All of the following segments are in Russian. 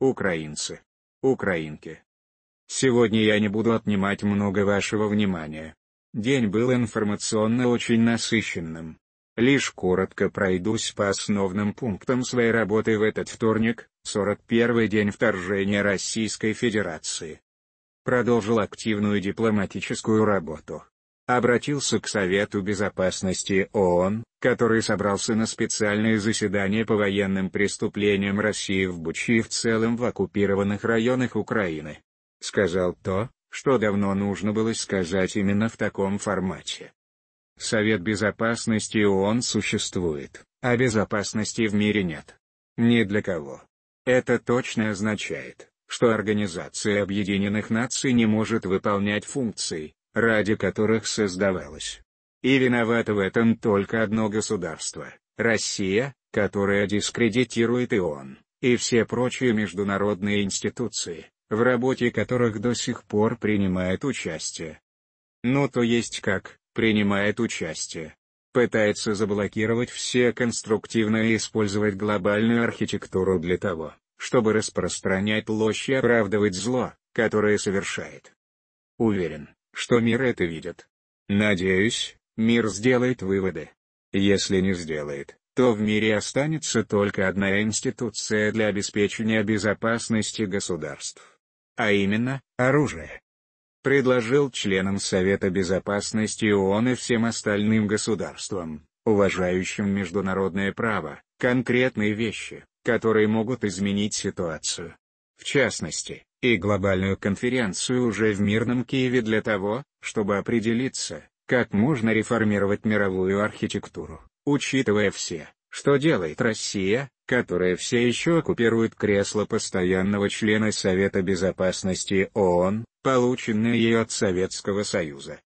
украинцы, украинки. Сегодня я не буду отнимать много вашего внимания. День был информационно очень насыщенным. Лишь коротко пройдусь по основным пунктам своей работы в этот вторник, 41-й день вторжения Российской Федерации. Продолжил активную дипломатическую работу. Обратился к Совету Безопасности ООН, который собрался на специальное заседание по военным преступлениям России в Бучи и в целом в оккупированных районах Украины. Сказал то, что давно нужно было сказать именно в таком формате. Совет Безопасности ООН существует, а безопасности в мире нет. Ни для кого. Это точно означает, что Организация Объединенных Наций не может выполнять функции, ради которых создавалась. И виновато в этом только одно государство – Россия, которая дискредитирует ООН, и все прочие международные институции, в работе которых до сих пор принимает участие. Ну то есть как, принимает участие. Пытается заблокировать все конструктивно и использовать глобальную архитектуру для того, чтобы распространять ложь и оправдывать зло, которое совершает. Уверен, что мир это видит. Надеюсь, мир сделает выводы. Если не сделает, то в мире останется только одна институция для обеспечения безопасности государств. А именно, оружие предложил членам Совета Безопасности ООН и всем остальным государствам, уважающим международное право, конкретные вещи, которые могут изменить ситуацию. В частности, и глобальную конференцию уже в мирном Киеве для того, чтобы определиться, как можно реформировать мировую архитектуру, учитывая все, что делает Россия, которая все еще оккупирует кресло постоянного члена Совета Безопасности ООН, полученное ее от Советского Союза.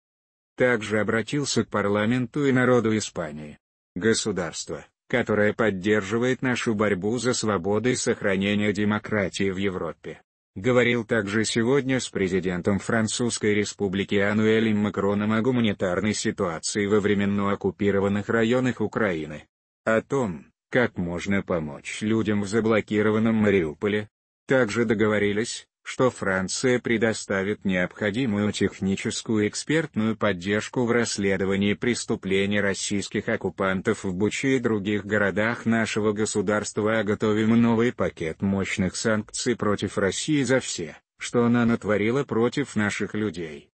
Также обратился к парламенту и народу Испании. Государство, которое поддерживает нашу борьбу за свободу и сохранение демократии в Европе. Говорил также сегодня с президентом Французской республики Ануэлем Макроном о гуманитарной ситуации во временно оккупированных районах Украины. О том, как можно помочь людям в заблокированном Мариуполе. Также договорились, что Франция предоставит необходимую техническую экспертную поддержку в расследовании преступлений российских оккупантов в Буче и других городах нашего государства, а готовим новый пакет мощных санкций против России за все, что она натворила против наших людей.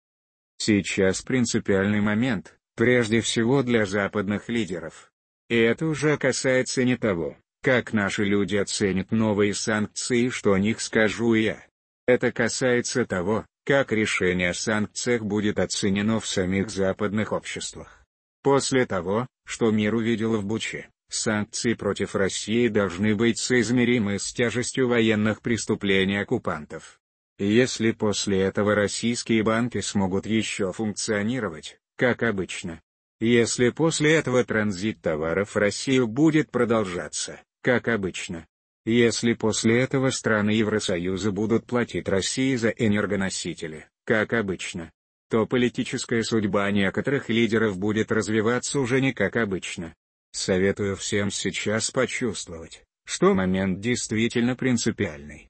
Сейчас принципиальный момент, прежде всего для западных лидеров. И это уже касается не того, как наши люди оценят новые санкции, что о них скажу я. Это касается того, как решение о санкциях будет оценено в самих западных обществах. После того, что мир увидел в Буче, санкции против России должны быть соизмеримы с тяжестью военных преступлений оккупантов. Если после этого российские банки смогут еще функционировать, как обычно, если после этого транзит товаров в Россию будет продолжаться, как обычно, если после этого страны Евросоюза будут платить России за энергоносители, как обычно, то политическая судьба некоторых лидеров будет развиваться уже не как обычно. Советую всем сейчас почувствовать, что момент действительно принципиальный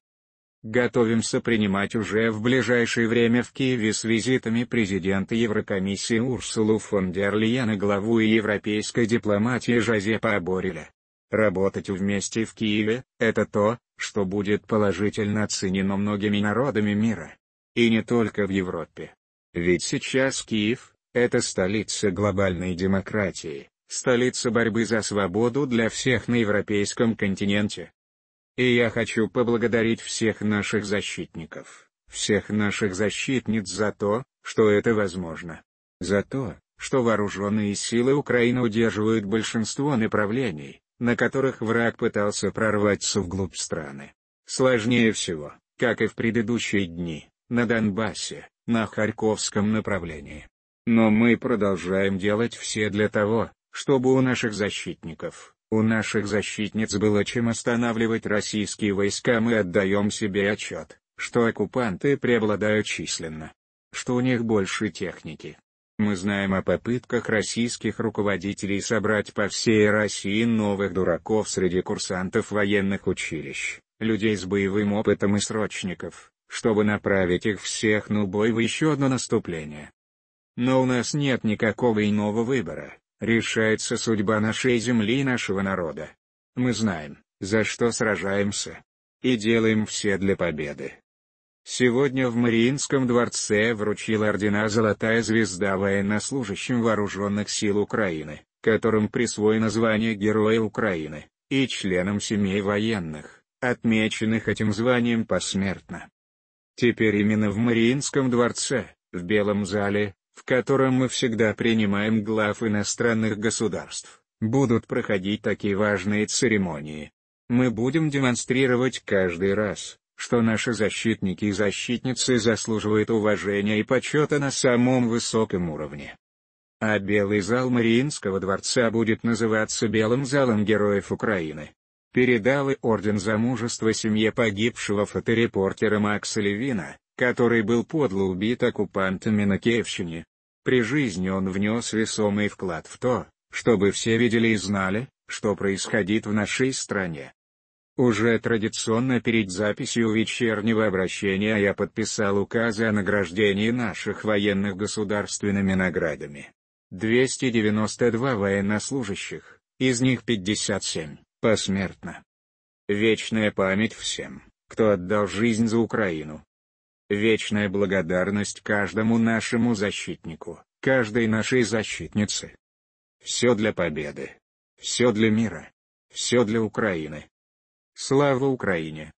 готовимся принимать уже в ближайшее время в Киеве с визитами президента Еврокомиссии Урсулу фон дер Лейен и главу европейской дипломатии Жозепа Бореля. Работать вместе в Киеве – это то, что будет положительно оценено многими народами мира. И не только в Европе. Ведь сейчас Киев – это столица глобальной демократии, столица борьбы за свободу для всех на европейском континенте. И я хочу поблагодарить всех наших защитников, всех наших защитниц за то, что это возможно. За то, что вооруженные силы Украины удерживают большинство направлений, на которых враг пытался прорваться вглубь страны. Сложнее всего, как и в предыдущие дни, на Донбассе, на Харьковском направлении. Но мы продолжаем делать все для того, чтобы у наших защитников, у наших защитниц было чем останавливать российские войска мы отдаем себе отчет, что оккупанты преобладают численно. Что у них больше техники. Мы знаем о попытках российских руководителей собрать по всей России новых дураков среди курсантов военных училищ, людей с боевым опытом и срочников, чтобы направить их всех на бой в еще одно наступление. Но у нас нет никакого иного выбора, решается судьба нашей земли и нашего народа. Мы знаем, за что сражаемся. И делаем все для победы. Сегодня в Мариинском дворце вручила ордена «Золотая звезда» военнослужащим вооруженных сил Украины, которым присвоено звание Героя Украины, и членам семей военных, отмеченных этим званием посмертно. Теперь именно в Мариинском дворце, в Белом зале, в котором мы всегда принимаем глав иностранных государств, будут проходить такие важные церемонии. Мы будем демонстрировать каждый раз, что наши защитники и защитницы заслуживают уважения и почета на самом высоком уровне. А Белый зал Мариинского дворца будет называться Белым залом Героев Украины. Передал и орден за мужество семье погибшего фоторепортера Макса Левина, который был подло убит оккупантами на Киевщине. При жизни он внес весомый вклад в то, чтобы все видели и знали, что происходит в нашей стране. Уже традиционно перед записью вечернего обращения я подписал указы о награждении наших военных государственными наградами. 292 военнослужащих, из них 57, посмертно. Вечная память всем, кто отдал жизнь за Украину. Вечная благодарность каждому нашему защитнику, каждой нашей защитнице. Все для победы. Все для мира. Все для Украины. Слава Украине!